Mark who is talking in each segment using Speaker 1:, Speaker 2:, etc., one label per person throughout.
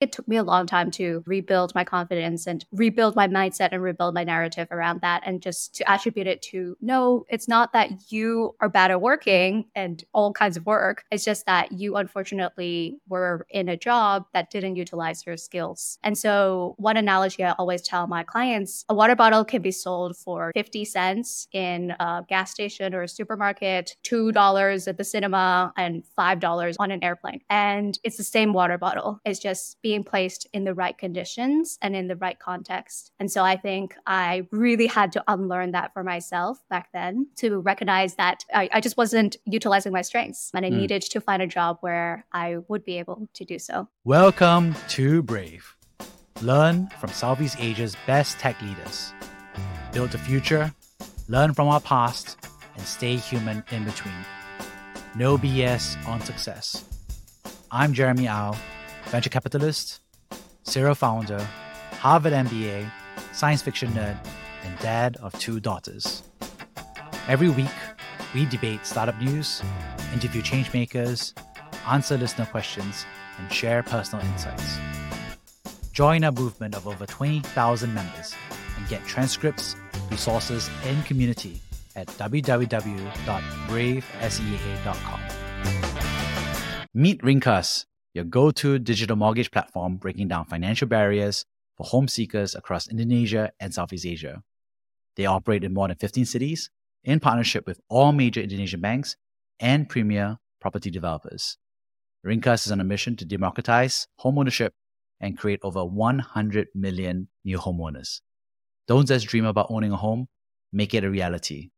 Speaker 1: It took me a long time to rebuild my confidence and rebuild my mindset and rebuild my narrative around that and just to attribute it to no, it's not that you are bad at working and all kinds of work. It's just that you unfortunately were in a job that didn't utilize your skills. And so, one analogy I always tell my clients a water bottle can be sold for 50 cents in a gas station or a supermarket, $2 at the cinema, and $5 on an airplane. And it's the same water bottle. It's just being placed in the right conditions and in the right context. And so I think I really had to unlearn that for myself back then to recognize that I, I just wasn't utilizing my strengths and I mm. needed to find a job where I would be able to do so.
Speaker 2: Welcome to Brave. Learn from Southeast Asia's best tech leaders. Build the future, learn from our past, and stay human in between. No BS on success. I'm Jeremy Au venture capitalist, serial founder, Harvard MBA, science fiction nerd, and dad of two daughters. Every week, we debate startup news, interview changemakers, answer listener questions, and share personal insights. Join our movement of over 20,000 members and get transcripts, resources, and community at www.bravesea.com. Meet Ringkas, your go to digital mortgage platform breaking down financial barriers for home seekers across Indonesia and Southeast Asia. They operate in more than 15 cities in partnership with all major Indonesian banks and premier property developers. Ringkas is on a mission to democratize homeownership and create over 100 million new homeowners. Don't just dream about owning a home, make it a reality.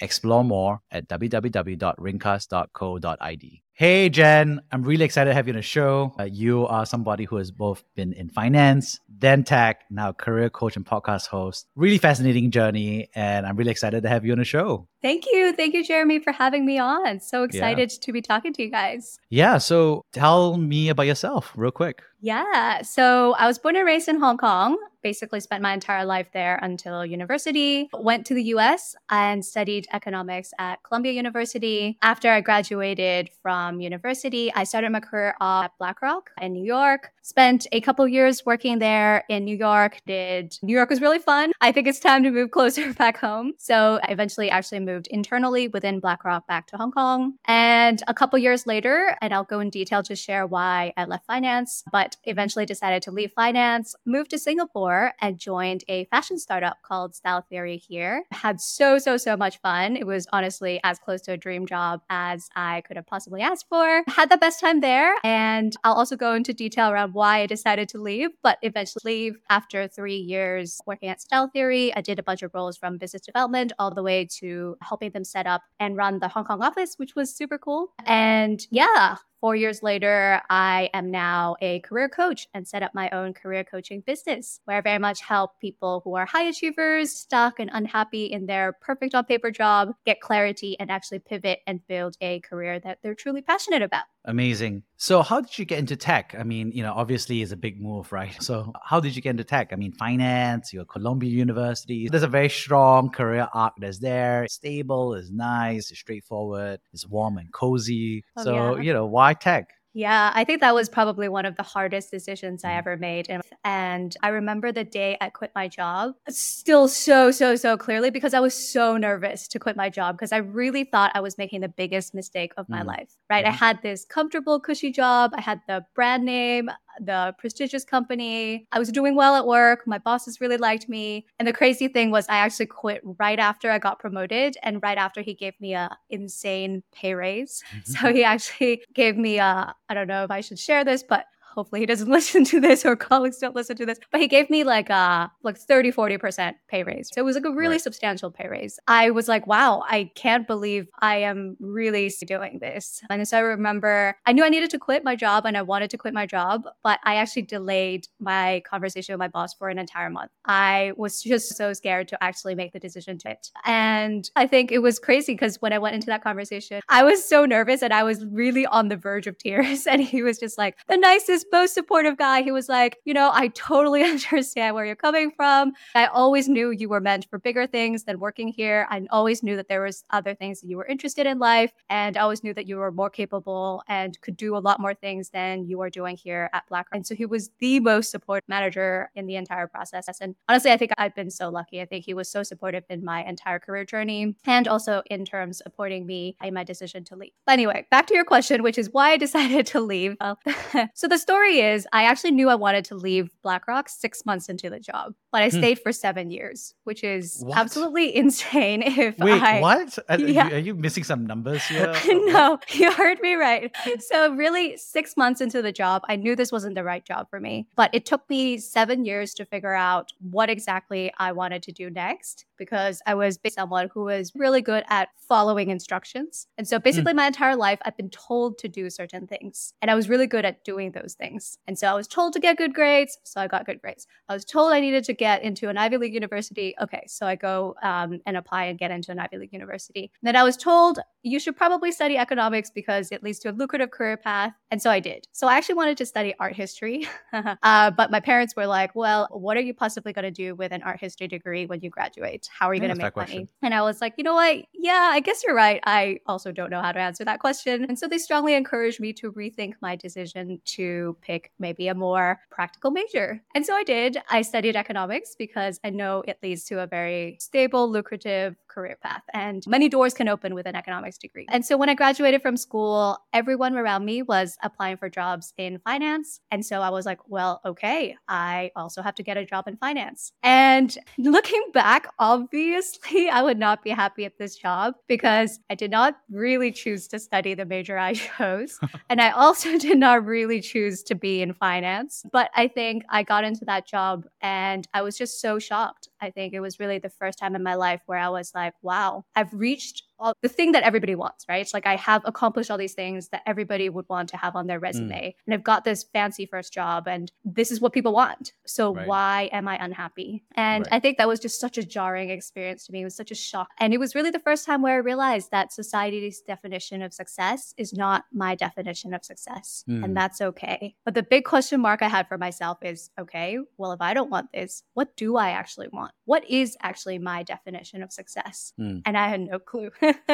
Speaker 2: Explore more at www.ringkas.co.id. Hey, Jen, I'm really excited to have you on the show. Uh, you are somebody who has both been in finance, then tech, now career coach and podcast host. Really fascinating journey, and I'm really excited to have you on the show.
Speaker 1: Thank you. Thank you, Jeremy, for having me on. So excited yeah. to be talking to you guys.
Speaker 2: Yeah. So tell me about yourself, real quick.
Speaker 1: Yeah. So I was born and raised in Hong Kong basically spent my entire life there until university. Went to the US and studied economics at Columbia University. After I graduated from university, I started my career at BlackRock in New York. Spent a couple years working there in New York. Did New York was really fun. I think it's time to move closer back home. So I eventually actually moved internally within BlackRock back to Hong Kong. And a couple years later, and I'll go in detail to share why I left finance, but eventually decided to leave finance, moved to Singapore and joined a fashion startup called Style Theory here. Had so, so, so much fun. It was honestly as close to a dream job as I could have possibly asked for. Had the best time there. And I'll also go into detail around why I decided to leave, but eventually after three years working at Style Theory. I did a bunch of roles from business development all the way to helping them set up and run the Hong Kong office, which was super cool. And yeah, Four years later, I am now a career coach and set up my own career coaching business where I very much help people who are high achievers, stuck and unhappy in their perfect on paper job, get clarity and actually pivot and build a career that they're truly passionate about.
Speaker 2: Amazing. So, how did you get into tech? I mean, you know, obviously it's a big move, right? So, how did you get into tech? I mean, finance, you're Columbia University. There's a very strong career arc that's there. It's stable, it's nice, it's straightforward, it's warm and cozy. Oh, so, yeah. you know, why tech?
Speaker 1: Yeah, I think that was probably one of the hardest decisions I mm. ever made. And, and I remember the day I quit my job still so, so, so clearly because I was so nervous to quit my job because I really thought I was making the biggest mistake of my mm. life, right? Mm. I had this comfortable, cushy job. I had the brand name the prestigious company. I was doing well at work. My bosses really liked me. And the crazy thing was I actually quit right after I got promoted and right after he gave me a insane pay raise. Mm-hmm. So he actually gave me a I don't know if I should share this, but hopefully he doesn't listen to this or colleagues don't listen to this. But he gave me like a like 30 40% pay raise. So it was like a really right. substantial pay raise. I was like wow i can't believe i am really doing this. And so i remember i knew i needed to quit my job and i wanted to quit my job but i actually delayed my conversation with my boss for an entire month. I was just so scared to actually make the decision to it and i think it was crazy because when i went into that conversation i was so nervous and i was really on the verge of tears. And he was just like the nicest this most supportive guy. He was like, you know, I totally understand where you're coming from. I always knew you were meant for bigger things than working here. I always knew that there was other things that you were interested in life, and I always knew that you were more capable and could do a lot more things than you are doing here at BlackRock. And so he was the most supportive manager in the entire process. And honestly, I think I've been so lucky. I think he was so supportive in my entire career journey and also in terms of supporting me in my decision to leave. But anyway, back to your question, which is why I decided to leave. so the story is I actually knew I wanted to leave BlackRock six months into the job, but I hmm. stayed for seven years, which is what? absolutely insane. If
Speaker 2: Wait,
Speaker 1: I,
Speaker 2: what? Are, yeah. are you missing some numbers here?
Speaker 1: no, you heard me right. So really, six months into the job, I knew this wasn't the right job for me, but it took me seven years to figure out what exactly I wanted to do next because I was someone who was really good at following instructions. And so hmm. basically, mm. my entire life, I've been told to do certain things. And I was really good at doing those things. And so I was told to get good grades. So I got good grades. I was told I needed to get into an Ivy League university. Okay. So I go um, and apply and get into an Ivy League university. And then I was told you should probably study economics because it leads to a lucrative career path. And so I did. So I actually wanted to study art history. uh, but my parents were like, well, what are you possibly going to do with an art history degree when you graduate? How are you going to make money? And I was like, you know what? Yeah, I guess you're right. I also don't know how to answer that question. And so they strongly encouraged me to rethink my decision to pick maybe a more practical major. And so I did. I studied economics because I know it leads to a very stable, lucrative career path and many doors can open with an economics degree. And so when I graduated from school, everyone around me was applying for jobs in finance. And so I was like, well, okay, I also have to get a job in finance. And looking back, obviously, I would not be happy at this job because I did not really choose to study the major I chose. and I also did not really choose to be in finance. But I think I got into that job and I was just so shocked. I think it was really the first time in my life where I was like, wow, I've reached all the thing that everybody wants, right? It's like I have accomplished all these things that everybody would want to have on their mm. resume. Mm. And I've got this fancy first job and this is what people want. So right. why am I unhappy? And right. I think that was just such a jarring experience to me. It was such a shock. And it was really the first time where I realized that society's definition of success is not my definition of success. Mm. And that's okay. But the big question mark I had for myself is okay, well, if I don't want this, what do I actually want? What is actually my definition of success? Mm. And I had no clue.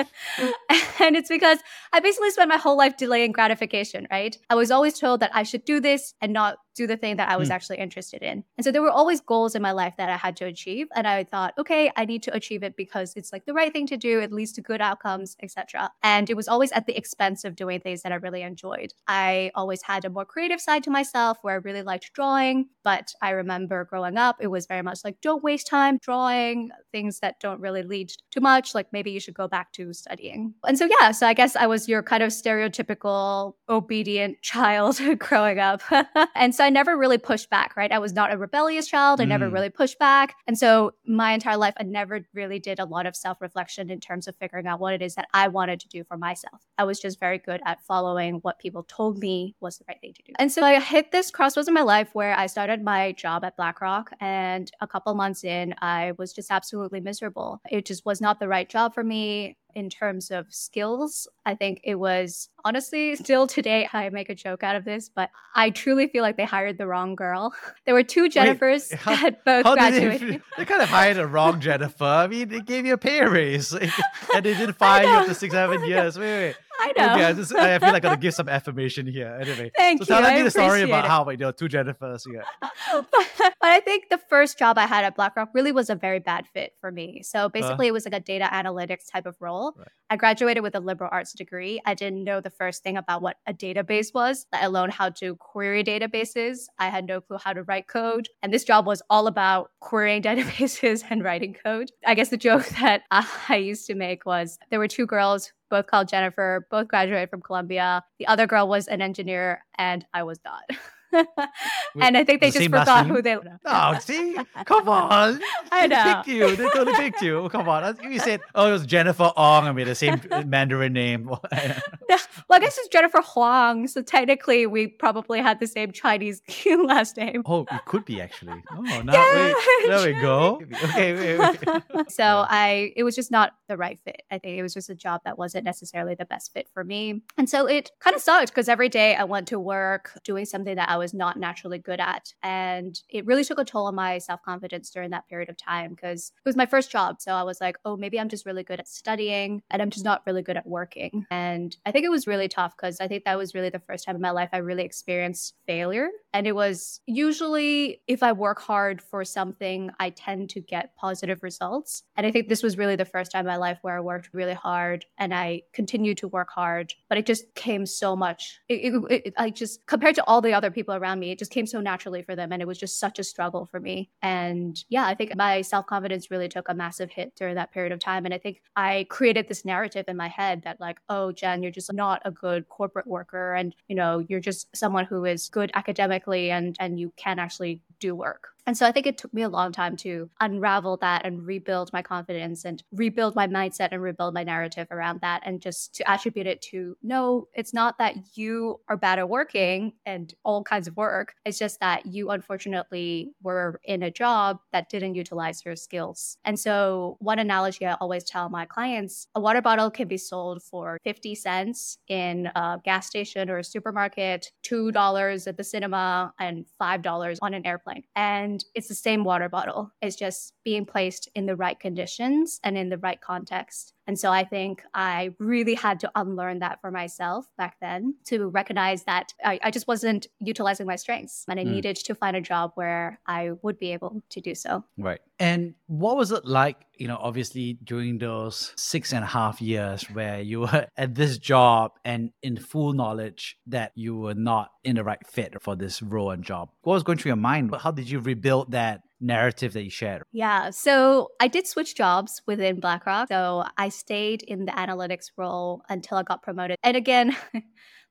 Speaker 1: and it's because I basically spent my whole life delaying gratification, right? I was always told that I should do this and not do the thing that I was mm. actually interested in. And so there were always goals in my life that I had to achieve. And I thought, okay, I need to achieve it because it's like the right thing to do, it leads to good outcomes, etc. And it was always at the expense of doing things that I really enjoyed. I always had a more creative side to myself where I really liked drawing. But I remember growing up, it was very much like, don't waste time drawing things that don't really lead to much. Like maybe you should go back to studying. And so, yeah, so I guess I was your kind of stereotypical obedient child growing up. and so I never really pushed back, right? I was not a rebellious child. I mm. never really pushed back. And so my entire life, I never really did a lot of self reflection in terms of figuring out what it is that I wanted to do for myself. I was just very good at following what people told me was the right thing to do. And so I hit this crossroads in my life where I started my job at BlackRock. And a couple months in, I was just absolutely miserable. It just was not the right job for me in terms of skills. I think it was honestly still today I make a joke out of this, but I truly feel like they hired the wrong girl. There were two Jennifers wait, how, that both graduated.
Speaker 2: They, they, kind of hired a wrong Jennifer. I mean, they gave you a pay raise and they didn't fire you after six, seven years. Wait, wait.
Speaker 1: I know. Okay,
Speaker 2: I, just, I feel like I gotta give some affirmation here. Anyway,
Speaker 1: thank
Speaker 2: so
Speaker 1: you.
Speaker 2: tell me the story about it. how like, you know two Jennifers here.
Speaker 1: but, but, I think the first job I had at BlackRock really was a very bad fit for me. So basically, uh, it was like a data analytics type of role. Right. I graduated with a liberal arts degree. I didn't know the first thing about what a database was, let alone how to query databases. I had no clue how to write code, and this job was all about querying databases and writing code. I guess the joke that I used to make was there were two girls both called Jennifer, both graduated from Columbia. The other girl was an engineer, and I was not. and I think they
Speaker 2: the
Speaker 1: just forgot who they.
Speaker 2: Oh, see, come on!
Speaker 1: I
Speaker 2: They
Speaker 1: know.
Speaker 2: picked you. They totally picked you. Oh, come on! You said, "Oh, it was Jennifer Ong." I mean, the same uh, Mandarin name.
Speaker 1: Well, I guess it's Jennifer Huang, so technically we probably had the same Chinese last name.
Speaker 2: oh, it could be actually. Oh, now
Speaker 1: Yeah,
Speaker 2: wait, there we go. Okay, wait, wait.
Speaker 1: so
Speaker 2: Yeah.
Speaker 1: I it was just not the right fit. I think it was just a job that wasn't necessarily the best fit for me. And so it kind of sucked because every day I went to work doing something that I was not naturally good at. And it really took a toll on my self-confidence during that period of time because it was my first job. So I was like, oh, maybe I'm just really good at studying and I'm just not really good at working. And I think it was really tough because I think that was really the first time in my life I really experienced failure. And it was usually if I work hard for something, I tend to get positive results. And I think this was really the first time in my life where I worked really hard and I continued to work hard, but it just came so much. It, it, it, I just, compared to all the other people around me, it just came so naturally for them. And it was just such a struggle for me. And yeah, I think my self confidence really took a massive hit during that period of time. And I think I created this narrative in my head that, like, oh, Jen, you're just not a good corporate worker. And, you know, you're just someone who is good academically and, and you can actually do work. And so I think it took me a long time to unravel that and rebuild my confidence and rebuild my mindset and rebuild my narrative around that and just to attribute it to no, it's not that you are bad at working and all kinds of work. It's just that you unfortunately were in a job that didn't utilize your skills. And so one analogy I always tell my clients, a water bottle can be sold for 50 cents in a gas station or a supermarket, $2 at the cinema and $5 on an airplane. And it's the same water bottle. It's just being placed in the right conditions and in the right context. And so I think I really had to unlearn that for myself back then to recognize that I, I just wasn't utilizing my strengths and I
Speaker 2: Mm.
Speaker 1: needed to find a job where I would be able to do so.
Speaker 2: Right. And what was it like, you know, obviously during those six and a half years where you were at this job and in full knowledge that you were not in the right fit for this role and job? What was going through your mind? How did you rebuild that narrative that you shared?
Speaker 1: Yeah. So I did switch jobs within BlackRock. So I stayed in the analytics role until I got promoted. And again,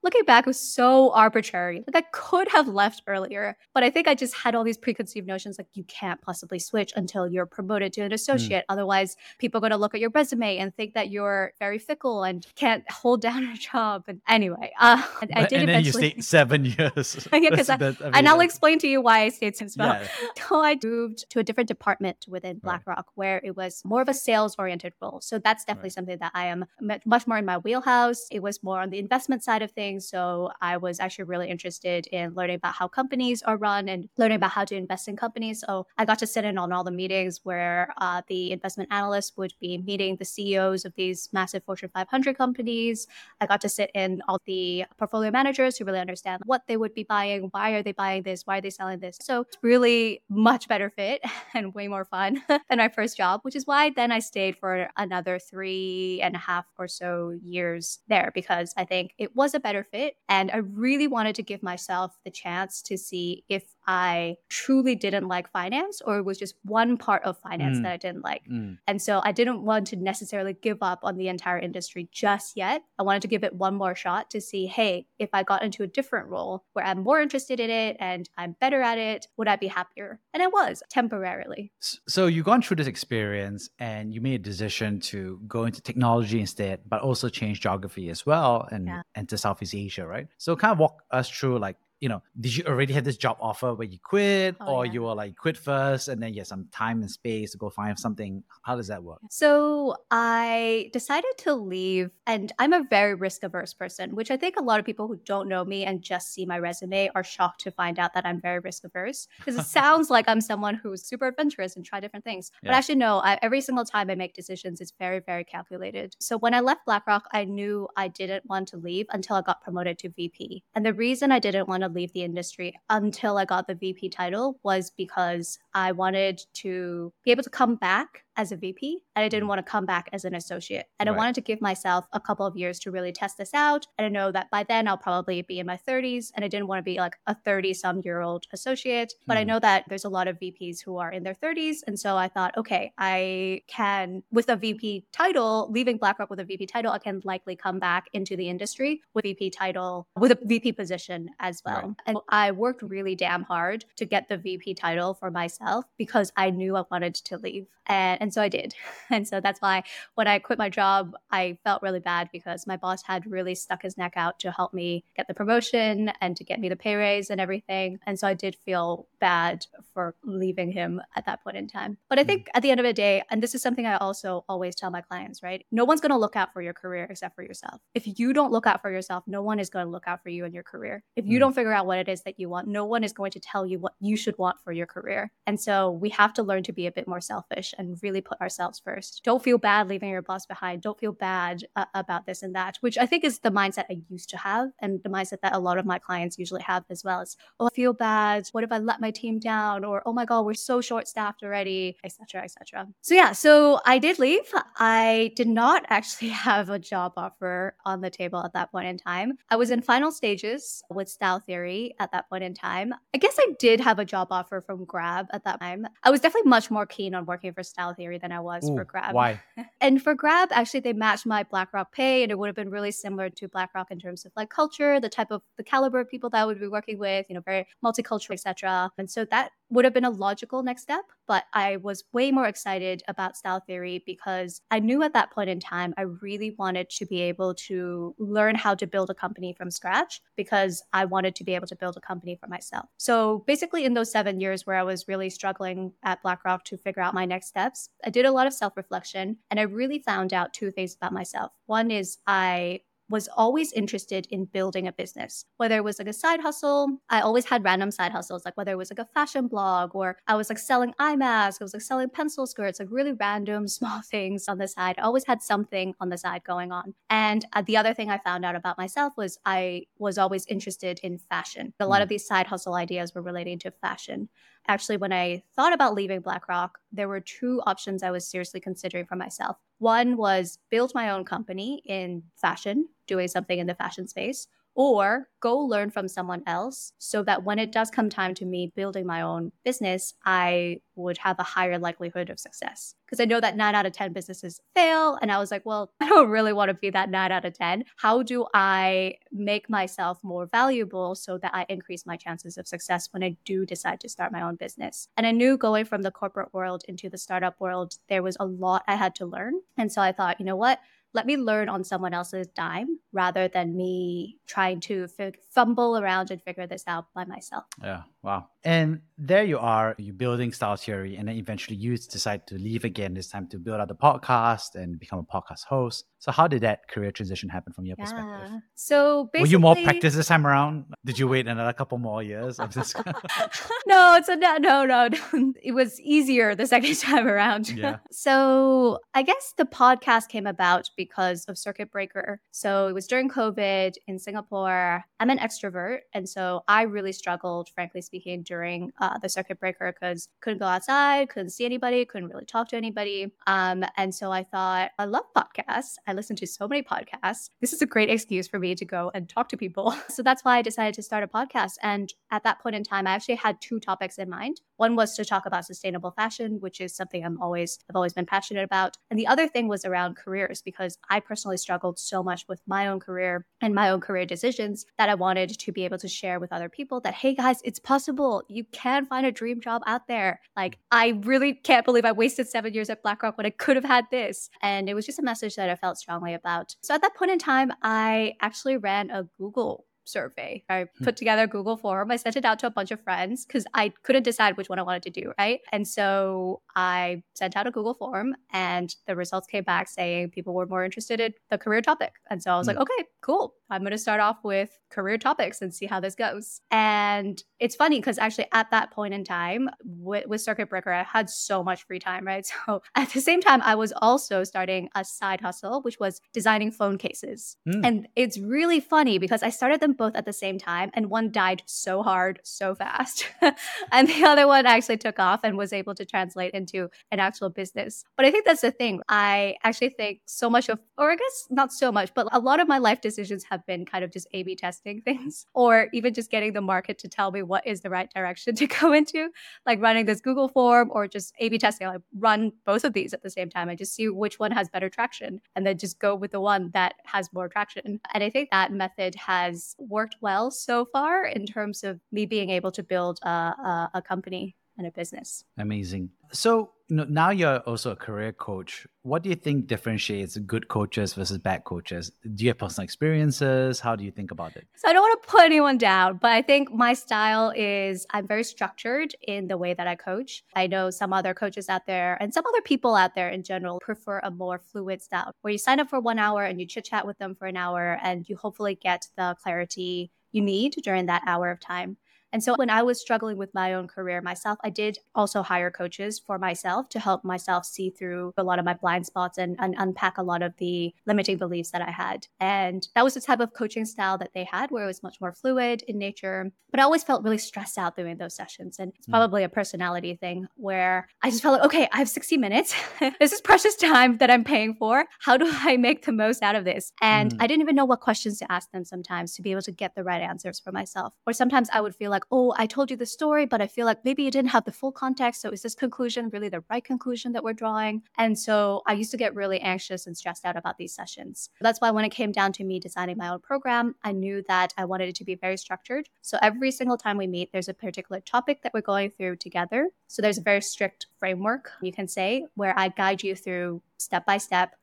Speaker 1: looking back, it was so arbitrary. Like I could have left earlier, but I think I just had all these preconceived notions like you can't possibly switch until you're promoted to an associate. Otherwise, people are going to look at your resume and think that you're very fickle and can't hold down a job. And anyway, uh, and I did
Speaker 2: and then you
Speaker 1: eventually.
Speaker 2: stayed seven years.
Speaker 1: Yeah, 'cause I-
Speaker 2: That- that-
Speaker 1: and I'll explain to you why I stayed since well.
Speaker 2: Yeah.
Speaker 1: So I moved to a different department within BlackRock where it was more of a sales oriented role. So that's definitely
Speaker 2: Right.
Speaker 1: something that I am much more in my wheelhouse. It was more on the investment side of things. So I was actually really interested in learning about how companies are run and learning about how to invest in companies. So I got to sit in on all the meetings where uh, the investment analysts would be meeting the CEOs of these massive Fortune 500 companies. I got to sit in all the portfolio managers who really understand what they would be buying, why are they buying this, why are they selling this. So it's really much better fit and way more fun than my first job, which is why then I stayed for another three and a half or so years there because I think it was a better fit. And I really wanted to give myself the chance to see if I truly didn't like finance or it was just one part of finance
Speaker 2: Mm.
Speaker 1: that I didn't like.
Speaker 2: Mm,
Speaker 1: And so I didn't want to necessarily give up on the entire industry just yet. I wanted to give it one more shot to see, hey, if I got into a different role where I'm more interested in it and I'm better at it, would I be happier? And I was temporarily.
Speaker 2: So you've gone through this experience and you made a decision to go into technology instead, but also change geography as well and
Speaker 1: Yeah.
Speaker 2: enter Southeast Asia, right? So kind of walk us through like, you know, did you already have this job offer where you quit
Speaker 1: Oh,
Speaker 2: or
Speaker 1: yeah.
Speaker 2: you were like quit first and then you had some time and space to go find something? How does that work?
Speaker 1: So I decided to leave, and I'm a very risk averse person, which I think a lot of people who don't know me and just see my resume are shocked to find out that I'm very risk averse because it sounds like I'm someone who's super adventurous and try different things. But actually, no, I, every single time I make decisions, it's very, very calculated. So when I left BlackRock, I knew I didn't want to leave until I got promoted to VP. And the reason I didn't want to leave the industry until I got the VP title was because I wanted to be able to come back as a VP and I didn't mm. want to come back as an associate. And right. I wanted to give myself a couple of years to really test this out. And I know that by then I'll probably be in my 30s and I didn't want to be like a 30 some year old associate. But mm. I know that there's a lot of VPs who are in their 30s. And so I thought, okay, I can, with a VP title, leaving BlackRock with a VP title, I can likely come back into the industry with VP title, with a VP position as well. Right. And I worked really damn hard to get the VP title for myself because I knew I wanted to leave. And, and so I did. And so that's why when I quit my job, I felt really bad because my boss had really stuck his neck out to help me get the promotion and to get me the pay raise and everything. And so I did feel bad for leaving him at that point in time. But I mm. think at the end of the day, and this is something I also always tell my clients, right? No one's going to look out for your career except for yourself. If you don't look out for yourself, no one is going to look out for you in your career. If you mm. don't figure out what it is that you want, no one is going to tell you what you should want for your career. And so we have to learn to be a bit more selfish and really put ourselves first. Don't feel bad leaving your boss behind. Don't feel bad uh, about this and that, which I think is the mindset I used to have and the mindset that a lot of my clients usually have as well. Is oh, I feel bad. What if I let my team down? Or oh my god, we're so short staffed already, etc., etc. So yeah, so I did leave. I did not actually have a job offer on the table at that point in time. I was in final stages with Style Theory at that point in time. I guess I did have a job offer from Grab at that time. I was definitely much more keen on working for Style Theory than I was Ooh, for Grab.
Speaker 2: Why?
Speaker 1: and for Grab, actually, they matched my BlackRock pay, and it would have been really similar to BlackRock in terms of like culture, the type of the caliber of people that I would be working with, you know, very multicultural, etc. And so that would have been a logical next step. But I was way more excited about style theory because I knew at that point in time I really wanted to be able to learn how to build a company from scratch because I wanted to be able to build a company for myself. So basically, in those seven years where I was really struggling at BlackRock to figure out my next steps, I did a lot of self reflection and I really found out two things about myself. One is I was always interested in building a business, whether it was like a side hustle. I always had random side hustles, like whether it was like a fashion blog or I was like selling eye masks, I was like selling pencil skirts, like really random small things on the side. I always had something on the side going on. And uh, the other thing I found out about myself was I was always interested in fashion. A lot mm. of these side hustle ideas were relating to fashion actually, when I thought about leaving BlackRock, there were two options I was seriously considering for myself. One was build my own company in fashion, doing something in the fashion space, or go learn from someone else so that when it does come time to me building my own business, I would have a higher likelihood of success. Because I know that nine out of 10 businesses fail. And I was like, well, I don't really want to be that nine out of 10. How do I make myself more valuable so that I increase my chances of success when I do decide to start my own business? And I knew going from the corporate world into the startup world, there was a lot I had to learn. And so I thought, you know what? Let me learn on someone else's dime rather than me trying to f- fumble around and figure this out by myself.
Speaker 2: Yeah, wow. And there you are, you're building Style Theory, and then eventually you decide to leave again this time to build out the podcast and become a podcast host. So how did that career transition happen from your yeah. perspective?
Speaker 1: So basically,
Speaker 2: were you more practice this time around? Did you wait another couple more years?
Speaker 1: no, it's a no, no, no. It was easier the second time around. Yeah. so I guess the podcast came about because of Circuit Breaker. So it was during COVID in Singapore. I'm an extrovert, and so I really struggled, frankly speaking, during uh, the Circuit Breaker because couldn't go outside, couldn't see anybody, couldn't really talk to anybody. Um, and so I thought I love podcasts. I listen to so many podcasts. This is a great excuse for me to go and talk to people. So that's why I decided to start a podcast. And at that point in time, I actually had two topics in mind. One was to talk about sustainable fashion, which is something I'm always I've always been passionate about. And the other thing was around careers because I personally struggled so much with my own career and my own career decisions that I wanted to be able to share with other people that hey guys, it's possible. You can find a dream job out there. Like I really can't believe I wasted 7 years at BlackRock when I could have had this. And it was just a message that I felt strongly about. So at that point in time, I actually ran a Google survey. I hmm. put together a Google form. I sent it out to a bunch of friends because I couldn't decide which one I wanted to do, right? And so I sent out a Google form and the results came back saying people were more interested in the career topic. And so I was like, hmm. okay, cool, I'm going to start off with career topics and see how this goes. And it's funny because actually at that point in time with, with, Circuit Breaker, I had so much free time, right? So at the same time, I was also starting a side hustle, which was designing phone cases. Mm. And it's really funny because I started them both at the same time, and one died so hard, so fast. and the other one actually took off and was able to translate into an actual business. But I think that's the thing. I actually think so much of, or I guess not so much, but a lot of my life decisions have been kind of just A B testing things, or even just getting the market to tell me what is the right direction to go into, like running this Google form or just A B testing. Like run both of these at the same time and just see which one has better traction and then just go with the one that has more traction. And I think that method has worked well so far in terms of me being able to build a, a, a company and a business.
Speaker 2: Amazing. So you know, now you're also a career coach. What do you think differentiates good coaches versus bad coaches? Do you have personal experiences? How do you think about it?
Speaker 1: So I don't want to put anyone down, but I think my style is I'm very structured in the way that I coach. I know some other coaches out there and some other people out there in general prefer a more fluid style where you sign up for one hour and you chit chat with them for an hour and you hopefully get the clarity you need during that hour of time. And so when I was struggling with my own career myself, I did also hire coaches for myself to help myself see through a lot of my blind spots and, and unpack a lot of the limiting beliefs that I had. And that was the type of coaching style that they had where it was much more fluid in nature. But I always felt really stressed out doing those sessions. And it's hmm. probably a personality thing where I just felt like, okay, I have 60 minutes. this is precious time that I'm paying for. How do I make the most out of this? And mm. I didn't even know what questions to ask them sometimes to be able to get the right answers for myself. Or sometimes I would feel like, oh, I told you the story, but I feel like maybe you didn't have the full context. So is this conclusion really the right conclusion that we're drawing? And so I used to get really anxious and stressed out about these sessions. That's why when it came down to me designing my own program, I knew that I wanted it to be very structured. So every single time we meet, there's a particular topic that we're going through together. So there's a very strict framework, you can say, where I guide you through step by step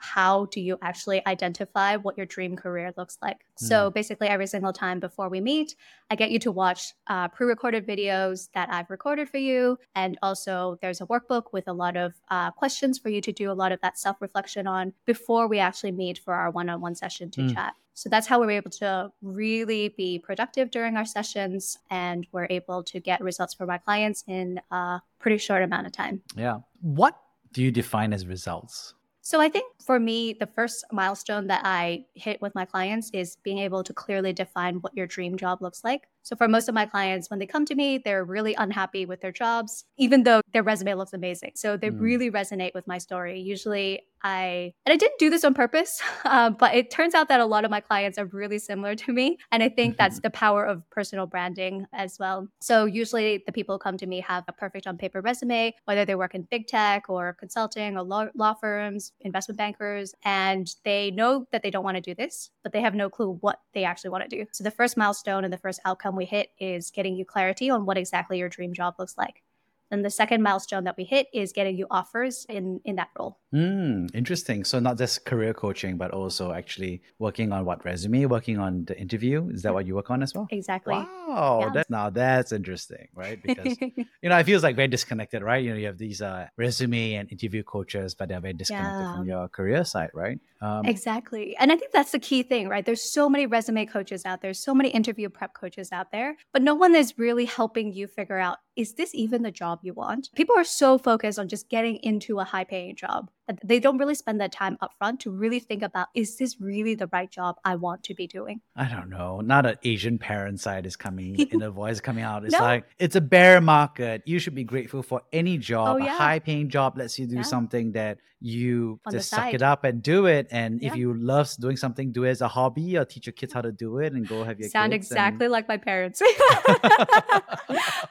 Speaker 1: how do you actually identify what your dream career looks like? Mm. So basically, every single time before we meet, I get you to watch uh, pre recorded videos that I've recorded for you. And also, there's a workbook with a lot of uh, questions for you to do a lot of that self reflection on before we actually meet for our one on one session to mm. chat. So that's how we're able to really be productive during our sessions and we're able to get results for my clients in a pretty short amount of time.
Speaker 2: Yeah. What do you define as results?
Speaker 1: So I think for me, the first milestone that I hit with my clients is being able to clearly define what your dream job looks like. So for most of my clients, when they come to me, they're really unhappy with their jobs, even though their resume looks amazing. So they mm. really resonate with my story. Usually I, and I didn't do this on purpose, uh, but it turns out that a lot of my clients are really similar to me. And I think that's mm-hmm. the power of personal branding as well. So usually the people who come to me have a perfect on paper resume, whether they work in big tech or consulting or law, law firms, investment bankers, and they know that they don't want to do this, but they have no clue what they actually want to do. So the first milestone and the first outcome we hit is getting you clarity on what exactly your dream job looks like. Then the second milestone that we hit is getting you offers in in that role.
Speaker 2: Mm, interesting. So not just career coaching, but also actually working on what resume, working on the interview. Is that what you work on as well?
Speaker 1: Exactly.
Speaker 2: Wow. Yeah. That, now that's interesting, right? Because you know, it feels like very disconnected, right? You know, you have these uh, resume and interview coaches, but they're very disconnected yeah. from your career side, right?
Speaker 1: Um, exactly. And I think that's the key thing, right? There's so many resume coaches out there, so many interview prep coaches out there, but no one is really helping you figure out is this even the job you want? People are so focused on just getting into a high paying job Uh, they don't really spend that time upfront to really think about is this really the right job I want to be doing?
Speaker 2: I don't know. Not an Asian parent side is coming in the voice coming out. It's no. like it's a bear market. You should be grateful for any job. Oh, yeah. A high paying job lets you do yeah. something that you On just suck it up and do it. And yeah. if you love doing something, do it as a hobby or teach your kids how to do it and go have your
Speaker 1: sound exactly and... like my parents.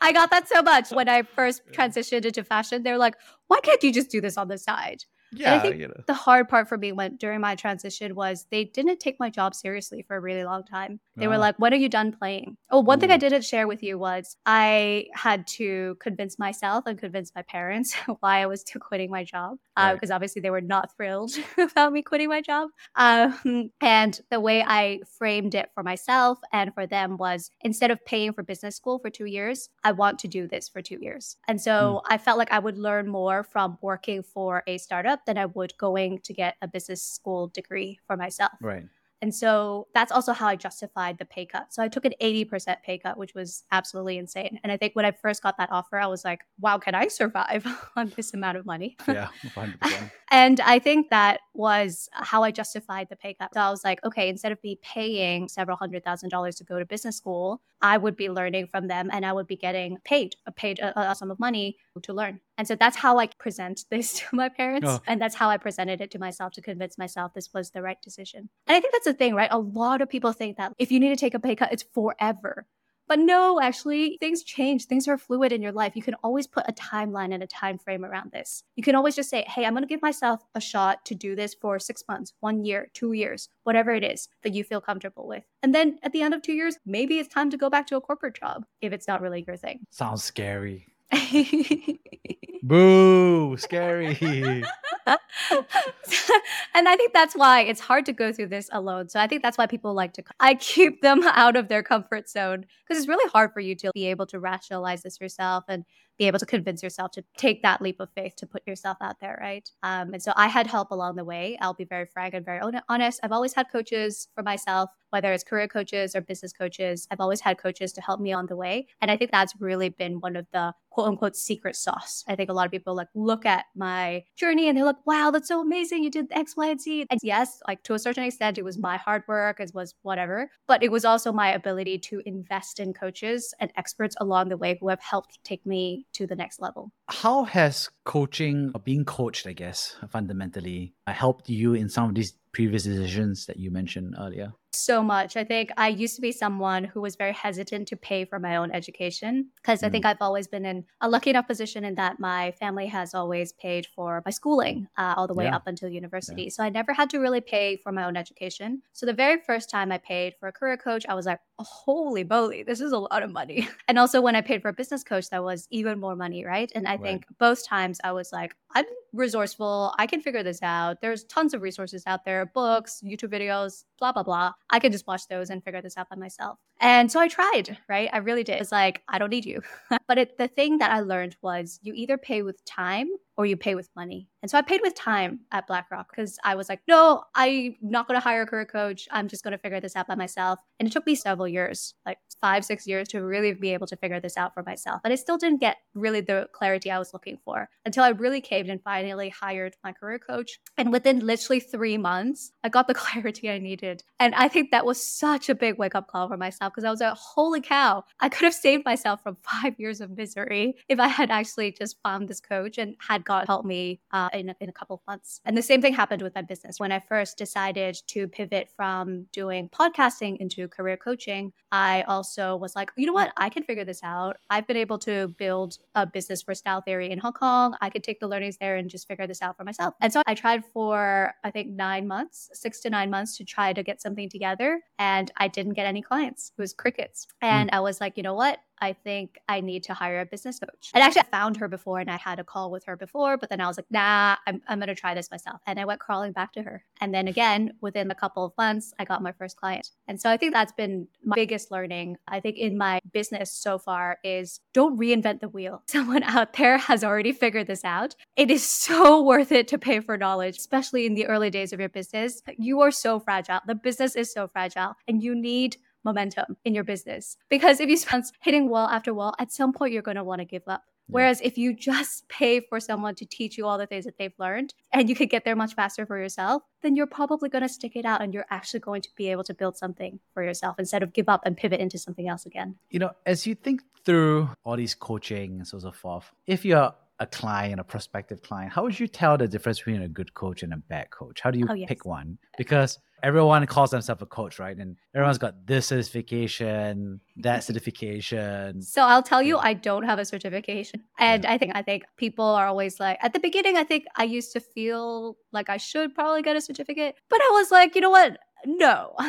Speaker 1: I got that so much when I first transitioned into fashion. They're like, why can't you just do this on the side? Yeah, and I think you know. the hard part for me went during my transition was they didn't take my job seriously for a really long time. They were ah. like, "When are you done playing?" Oh, one Ooh. thing I didn't share with you was I had to convince myself and convince my parents why I was still quitting my job because uh, obviously they were not thrilled about me quitting my job. Um, and the way I framed it for myself and for them was instead of paying for business school for two years, I want to do this for two years. And so mm. I felt like I would learn more from working for a startup than I would going to get a business school degree for myself.
Speaker 2: Right.
Speaker 1: And so that's also how I justified the pay cut. So I took an 80% pay cut, which was absolutely insane. And I think when I first got that offer, I was like, wow, can I survive on this amount of money?
Speaker 2: Yeah, 100%.
Speaker 1: and I think that was how I justified the pay cut. So I was like, okay, instead of me paying several hundred thousand dollars to go to business school, I would be learning from them and I would be getting paid, a paid a, a sum of money to learn. And so that's how I present this to my parents. Oh. And that's how I presented it to myself to convince myself this was the right decision. And I think that's the thing, right? A lot of people think that if you need to take a pay cut, it's forever. But no, actually, things change. Things are fluid in your life. You can always put a timeline and a time frame around this. You can always just say, hey, I'm going to give myself a shot to do this for six months, one year, two years, whatever it is that you feel comfortable with. And then at the end of two years, maybe it's time to go back to a corporate job if it's not really your thing.
Speaker 2: Sounds scary. Boo, scary.
Speaker 1: and I think that's why it's hard to go through this alone. So I think that's why people like to I keep them out of their comfort zone because it's really hard for you to be able to rationalize this yourself and be able to convince yourself to take that leap of faith to put yourself out there, right? Um, and so I had help along the way. I'll be very frank and very honest. I've always had coaches for myself, whether it's career coaches or business coaches. I've always had coaches to help me on the way. And I think that's really been one of the quote unquote secret sauce. I think a lot of people like look at my journey and they're like, wow, that's so amazing. You did X, Y, and Z. And yes, like to a certain extent, it was my hard work, it was whatever, but it was also my ability to invest in coaches and experts along the way who have helped take me to the next level.
Speaker 2: How has coaching or being coached, I guess, fundamentally uh, helped you in some of these previous decisions that you mentioned earlier?
Speaker 1: So much. I think I used to be someone who was very hesitant to pay for my own education because mm. I think mm. I've always been in a lucky enough position in that my family has always paid for my schooling uh, all the way yeah. up until university. Yeah. So I never had to really pay for my own education. So the very first time I paid for a career coach, I was like, holy moly, this is a lot of money. And also when I paid for a business coach, that was even more money, right? And I right. think both times I was like, I'm resourceful. I can figure this out. There's tons of resources out there, books, YouTube videos, blah, blah, blah. I could just watch those and figure this out by myself. And so I tried, right? I really did. It's like, I don't need you. but it, the thing that I learned was you either pay with time or you pay with money. And so I paid with time at BlackRock because I was like, no, I'm not going to hire a career coach. I'm just going to figure this out by myself. And it took me several years, like five, six years to really be able to figure this out for myself. And I still didn't get really the clarity I was looking for until I really caved and finally hired my career coach. And within literally three months, I got the clarity I needed. And I think that was such a big wake up call for myself because I was like, holy cow, I could have saved myself from five years of misery if I had actually just found this coach and had God help me uh, in, a, in a couple of months. And the same thing happened with my business. When I first decided to pivot from doing podcasting into career coaching, I also was like, you know what? I can figure this out. I've been able to build a business for style theory in Hong Kong. I could take the learnings there and just figure this out for myself. And so I tried for, I think, nine months, six to nine months to try to get something together. And I didn't get any clients. It was crickets. And mm. I was like, you know what? I think I need to hire a business coach. And actually, I found her before and I had a call with her before, but then I was like, nah, I'm, I'm going to try this myself. And I went crawling back to her. And then again, within a couple of months, I got my first client. And so I think that's been my biggest learning, I think, in my business so far is don't reinvent the wheel. Someone out there has already figured this out. It is so worth it to pay for knowledge, especially in the early days of your business. You are so fragile. The business is so fragile, and you need momentum in your business. Because if you spend hitting wall after wall, at some point you're going to want to give up. Whereas if you just pay for someone to teach you all the things that they've learned and you could get there much faster for yourself, then you're probably going to stick it out and you're actually going to be able to build something for yourself instead of give up and pivot into something else again.
Speaker 2: You know, as you think through all these coaching and so so forth, if you're a client, a prospective client, how would you tell the difference between a good coach and a bad coach? How do you oh, yes. pick one? Because everyone calls themselves a coach, right? And everyone's got this certification, that mm-hmm. certification.
Speaker 1: So I'll tell you, I don't have a certification. And yeah. I think I think people are always like at the beginning, I think I used to feel like I should probably get a certificate. But I was like, you know what? No.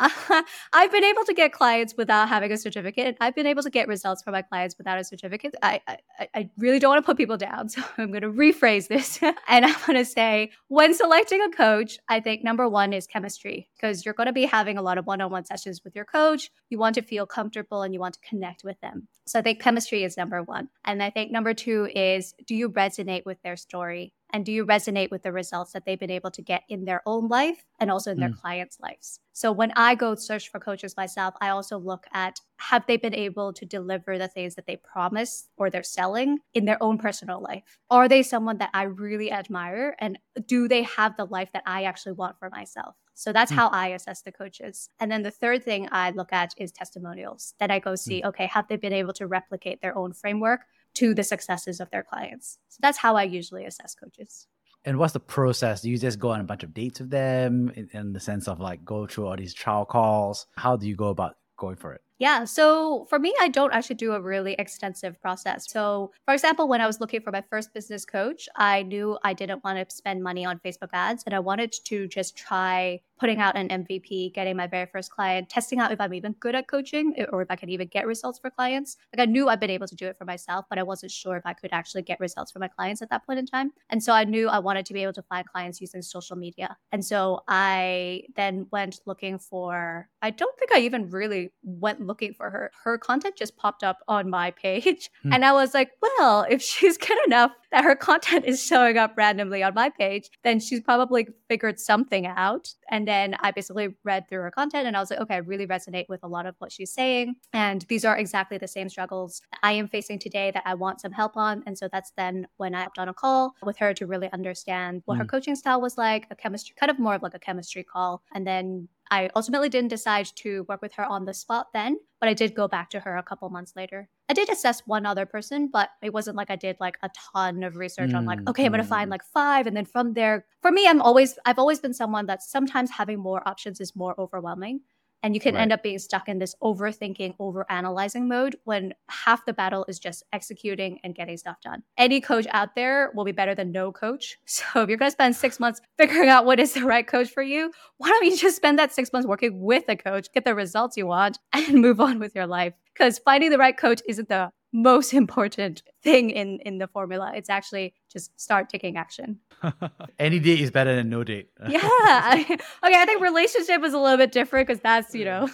Speaker 1: Uh, I've been able to get clients without having a certificate. I've been able to get results for my clients without a certificate. I, I, I really don't want to put people down. So I'm going to rephrase this. and I'm going to say when selecting a coach, I think number one is chemistry because you're going to be having a lot of one on one sessions with your coach. You want to feel comfortable and you want to connect with them. So I think chemistry is number one. And I think number two is do you resonate with their story? And do you resonate with the results that they've been able to get in their own life and also in their
Speaker 2: Mm.
Speaker 1: clients' lives? So when I go search for coaches myself, I also look at have they been able to deliver the things that they promise or they're selling in their own personal life? Are they someone that I really admire? And do they have the life that I actually want for myself? So that's
Speaker 2: Mm.
Speaker 1: how I assess the coaches. And then the third thing I look at is testimonials. Then I go see, okay, have they been able to replicate their own framework to the successes of their clients? So that's how I usually assess coaches.
Speaker 2: And what's the process? Do you just go on a bunch of dates with them in, in the sense of like go through all these trial calls? How do you go about going for it?
Speaker 1: Yeah. So for me, I don't actually do a really extensive process. So, for example, when I was looking for my first business coach, I knew I didn't want to spend money on Facebook ads and I wanted to just try putting out an MVP, getting my very first client, testing out if I'm even good at coaching or if I can even get results for clients. Like I knew I'd been able to do it for myself, but I wasn't sure if I could actually get results for my clients at that point in time. And so I knew I wanted to be able to find clients using social media. And so I then went looking for, I don't think I even really went looking for her. Her content just popped up on my page.
Speaker 2: Hmm.
Speaker 1: And I was like, well, if she's good enough that her content is showing up randomly on my page, then she's probably figured something out. And then I basically read through her content and I was like, okay, I really resonate with a lot of what she's saying. And these are exactly the same struggles that I am facing today that I want some help on. And so that's then when I hopped on a call with her to really understand what her
Speaker 2: Mm.
Speaker 1: coaching style was like, a chemistry, kind of more of like a chemistry call. And then I ultimately didn't decide to work with her on the spot then, but I did go back to her a couple months later. I did assess one other person, but it wasn't like I did like a ton of research on like,
Speaker 2: Mm,
Speaker 1: okay, I'm gonna
Speaker 2: mm,
Speaker 1: find
Speaker 2: mm.
Speaker 1: like five, and then from there, for me, I'm always I've always been someone that sometimes having more options is more overwhelming. And you can end up being stuck in this overthinking, over analyzing mode when half the battle is just executing and getting stuff done. Any coach out there will be better than no coach. So if you're going to spend six months figuring out what is the right coach for you, why don't you just spend that six months working with a coach, get the results you want, and move on with your life? Because finding the right coach isn't the most important thing in in the formula. It's actually just start taking action.
Speaker 2: Any date is better than no date.
Speaker 1: Yeah. I- okay, I think relationship is a little bit different because that's, you know,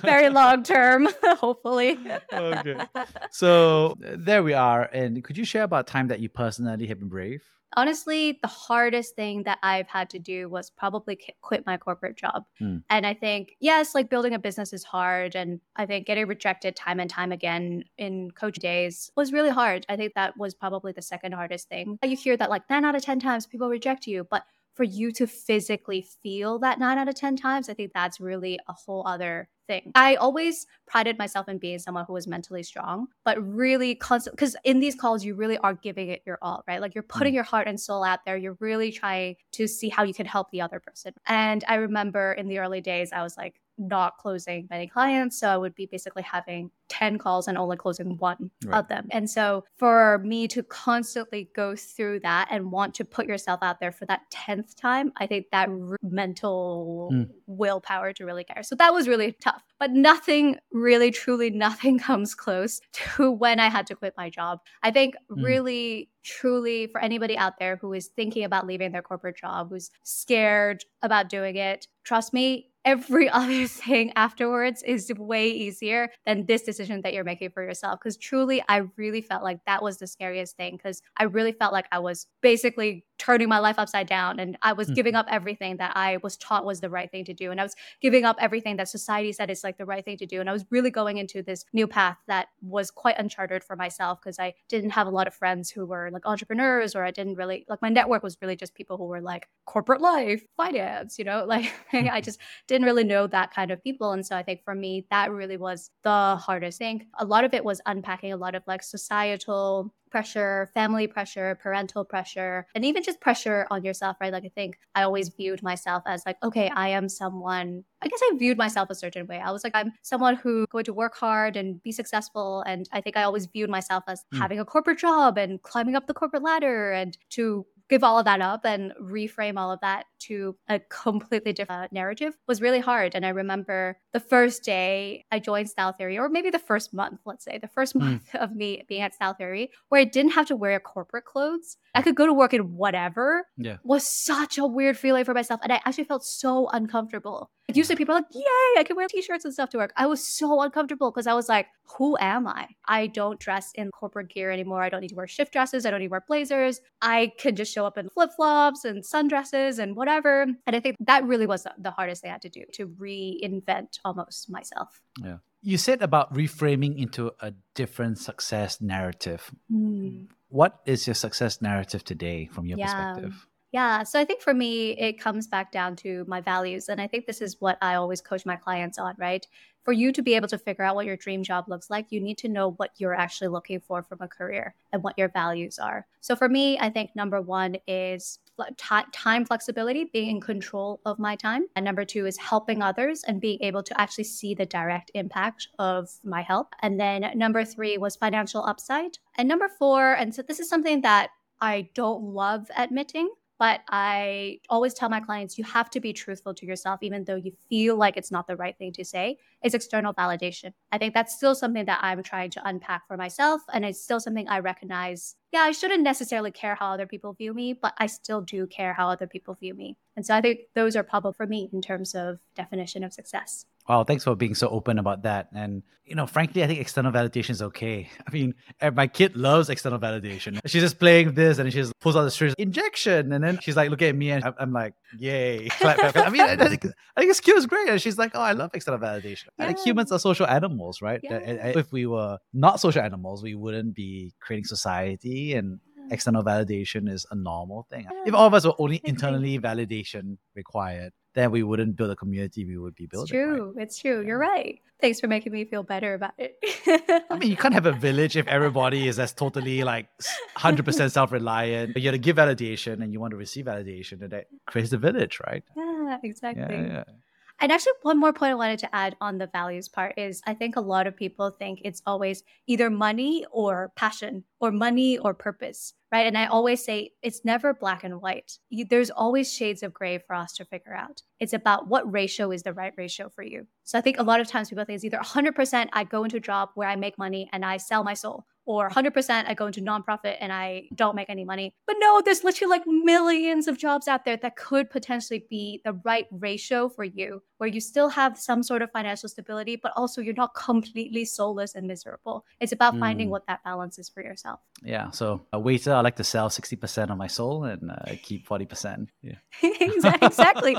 Speaker 1: very long term, hopefully.
Speaker 2: Okay. so there we are. And could you share about time that you personally have been brave?
Speaker 1: Honestly, the hardest thing that I've had to do was probably quit my corporate job.
Speaker 2: Hmm.
Speaker 1: And I think, yes, like building a business is hard. And I think getting rejected time and time again in coach days was really hard. I think that was probably the second hardest thing. You hear that like nine out of 10 times people reject you, but for you to physically feel that nine out of 10 times, I think that's really a whole other thing. I always prided myself in being someone who was mentally strong, but really constant because in these calls, you really are giving it your all, right? Like you're putting mm. your heart and soul out there. You're really trying to see how you can help the other person. And I remember in the early days, I was like, not closing many clients. So I would be basically having 10 calls and only closing one
Speaker 2: Right.
Speaker 1: of them. And so for me to constantly go through that and want to put yourself out there for that 10th time, I think that r- mental
Speaker 2: Mm.
Speaker 1: willpower to really care. So that was really tough. But nothing, really, truly nothing comes close to when I had to quit my job. I think
Speaker 2: Mm.
Speaker 1: really, truly, for anybody out there who is thinking about leaving their corporate job, who's scared about doing it, trust me, every other thing afterwards is way easier than this decision that you're making for yourself. Because truly, I really felt like that was the scariest thing. Because I really felt like I was basically turning my life upside down and I was
Speaker 2: Mhm.
Speaker 1: giving up everything that I was taught was the right thing to do. And I was giving up everything that society said is like the right thing to do. And I was really going into this new path that was quite uncharted for myself because I didn't have a lot of friends who were like entrepreneurs or I didn't really like my network was really just people who were like corporate life, finance, you know, like I just didn't really know that kind of people. And so I think for me, that really was the hardest thing. A lot of it was unpacking a lot of like societal pressure, family pressure, parental pressure, and even just pressure on yourself, right? Like I think I always viewed myself as like, okay, I am someone, I guess I viewed myself a certain way. I was like, I'm someone who going to work hard and be successful. And I think I always viewed myself as
Speaker 2: Hmm.
Speaker 1: having a corporate job and climbing up the corporate ladder and to give all of that up and reframe all of that to a completely different narrative was really hard. And I remember the first day I joined Style Theory, or maybe the first month, let's say, the first hmm. month mm. of me being at Style Theory, where I didn't have to wear corporate clothes. I could go to work in whatever.
Speaker 2: Yeah.
Speaker 1: Was such a weird feeling for myself. And I actually felt so uncomfortable. Usually people are like, yay, I can wear t-shirts and stuff to work. I was so uncomfortable because I was like, who am I? I don't dress in corporate gear anymore. I don't need to wear shift dresses. I don't need to wear blazers. I can just show up in flip-flops and sundresses and whatever. And I think that really was the hardest thing I had to do to reinvent almost myself.
Speaker 2: Yeah. You said about reframing into a different success narrative. Mm. What is your success narrative today from your yeah. perspective?
Speaker 1: Yeah. So I think for me, it comes back down to my values. And I think this is what I always coach my clients on, right? For you to be able to figure out what your dream job looks like, you need to know what you're actually looking for from a career and what your values are. So for me, I think number one is time flexibility, being in control of my time. And number two is helping others and being able to actually see the direct impact of my help. And then number three was financial upside. And number four, and so this is something that I don't love admitting, but I always tell my clients you have to be truthful to yourself, even though you feel like it's not the right thing to say. Is external validation. I think that's still something that I'm trying to unpack for myself. And it's still something I recognize. Yeah, I shouldn't necessarily care how other people view me, but I still do care how other people view me. And so I think those are probably for me in terms of definition of success.
Speaker 2: Wow, thanks for being so open about that. And you know, frankly, I think external validation is okay. I mean, my kid loves external validation. She's just playing this, and she just pulls out the strings, injection, and then she's like, "Look at me," and I'm like, "Yay!" I mean, I think, I think it's cute, it's great, and she's like, "Oh, I love external validation." Yeah. I think humans are social animals, right? Yeah. Uh, uh, if we were not social animals, we wouldn't be creating society and external validation is a normal thing. If all of us were only internally validation required, then we wouldn't build a community we would be building.
Speaker 1: It's true. Right? It's true. You're right. Thanks for making me feel better about it.
Speaker 2: I mean, you can't have a village if everybody is as totally like 100% self reliant. You have to give validation and you want to receive validation, and that creates a village, right?
Speaker 1: Yeah, exactly. Yeah, yeah. And actually, one more point I wanted to add on the values part is I think a lot of people think it's always either money or passion or money or purpose, right? And I always say it's never black and white. You, there's always shades of gray for us to figure out. It's about what ratio is the right ratio for you. So I think a lot of times people think it's either 100% I go into a job where I make money and I sell my soul, or 100% I go into nonprofit and I don't make any money. But no, there's literally like millions of jobs out there that could potentially be the right ratio for you, where you still have some sort of financial stability, but also you're not completely soulless and miserable. It's about mm. finding what that balance is for yourself.
Speaker 2: Yeah. So a waiter, I like to sell 60% of my soul and uh, keep 40%. Yeah.
Speaker 1: exactly.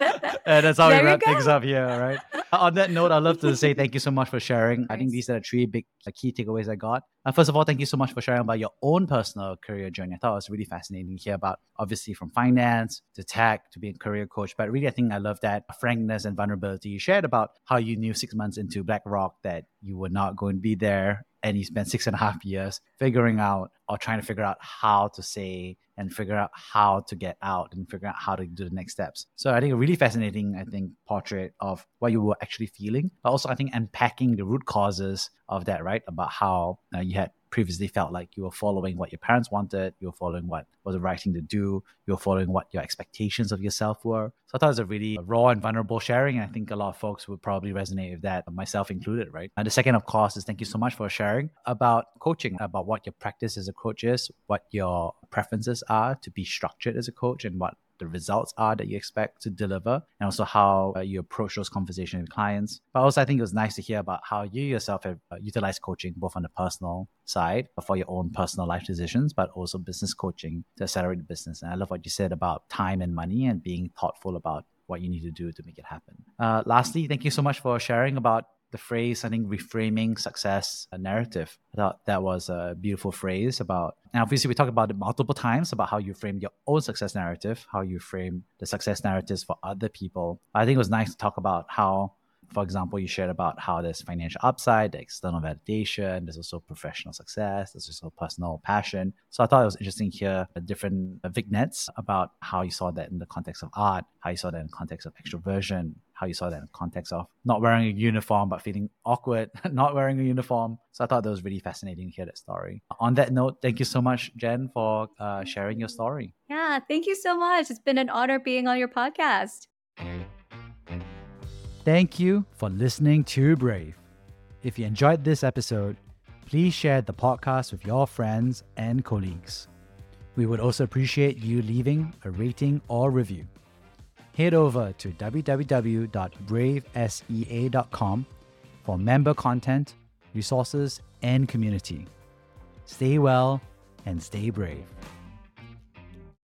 Speaker 2: and that's how there we wrap things up here. Right. On that note, I'd love to say thank you so much for sharing. I think these are the three big key takeaways I got. Uh, first of all, thank you so much for sharing about your own personal career journey. I thought it was really fascinating to hear about, obviously, from finance to tech to being a career coach. But really, I think I love that frankness and vulnerability you shared about how you knew six months into BlackRock that you were not going to be there and you spent six and a half years figuring out or trying to figure out how to say and figure out how to get out and figure out how to do the next steps. So I think a really fascinating, I think, portrait of what you were actually feeling, but also I think unpacking the root causes of that, right? About how uh, you had previously felt like you were following what your parents wanted, you were following what was the right thing to do, you were following what your expectations of yourself were. So I thought it was a really raw and vulnerable sharing. And I think a lot of folks would probably resonate with that, myself included, right? And the second, of course, is thank you so much for sharing about coaching, about what your practice as a coach is, what your preferences are to be structured as a coach, and what the results are that you expect to deliver, and also how uh, you approach those conversations with clients. But also, I think it was nice to hear about how you yourself have uh, utilized coaching both on the personal side for your own personal life decisions, but also business coaching to accelerate the business. And I love what you said about time and money and being thoughtful about what you need to do to make it happen. Uh, lastly, thank you so much for sharing about the phrase, I think, reframing success narrative. I thought that was a beautiful phrase about, and obviously we talked about it multiple times about how you frame your own success narrative, how you frame the success narratives for other people. I think it was nice to talk about how for example, you shared about how there's financial upside, the external validation, there's also professional success, there's also personal passion. So I thought it was interesting to hear different vignettes about how you saw that in the context of art, how you saw that in the context of extroversion, how you saw that in the context of not wearing a uniform but feeling awkward, not wearing a uniform. So I thought that was really fascinating to hear that story. On that note, thank you so much, Jen, for uh, sharing your story.
Speaker 1: Yeah, Yeah, thank you so much. It's been an honor being on your podcast.
Speaker 2: Thank you for listening to Brave. If you enjoyed this episode, please share the podcast with your friends and colleagues. We would also appreciate you leaving a rating or review. Head over to www.bravesea.com for member content, resources, and community. Stay well and stay brave.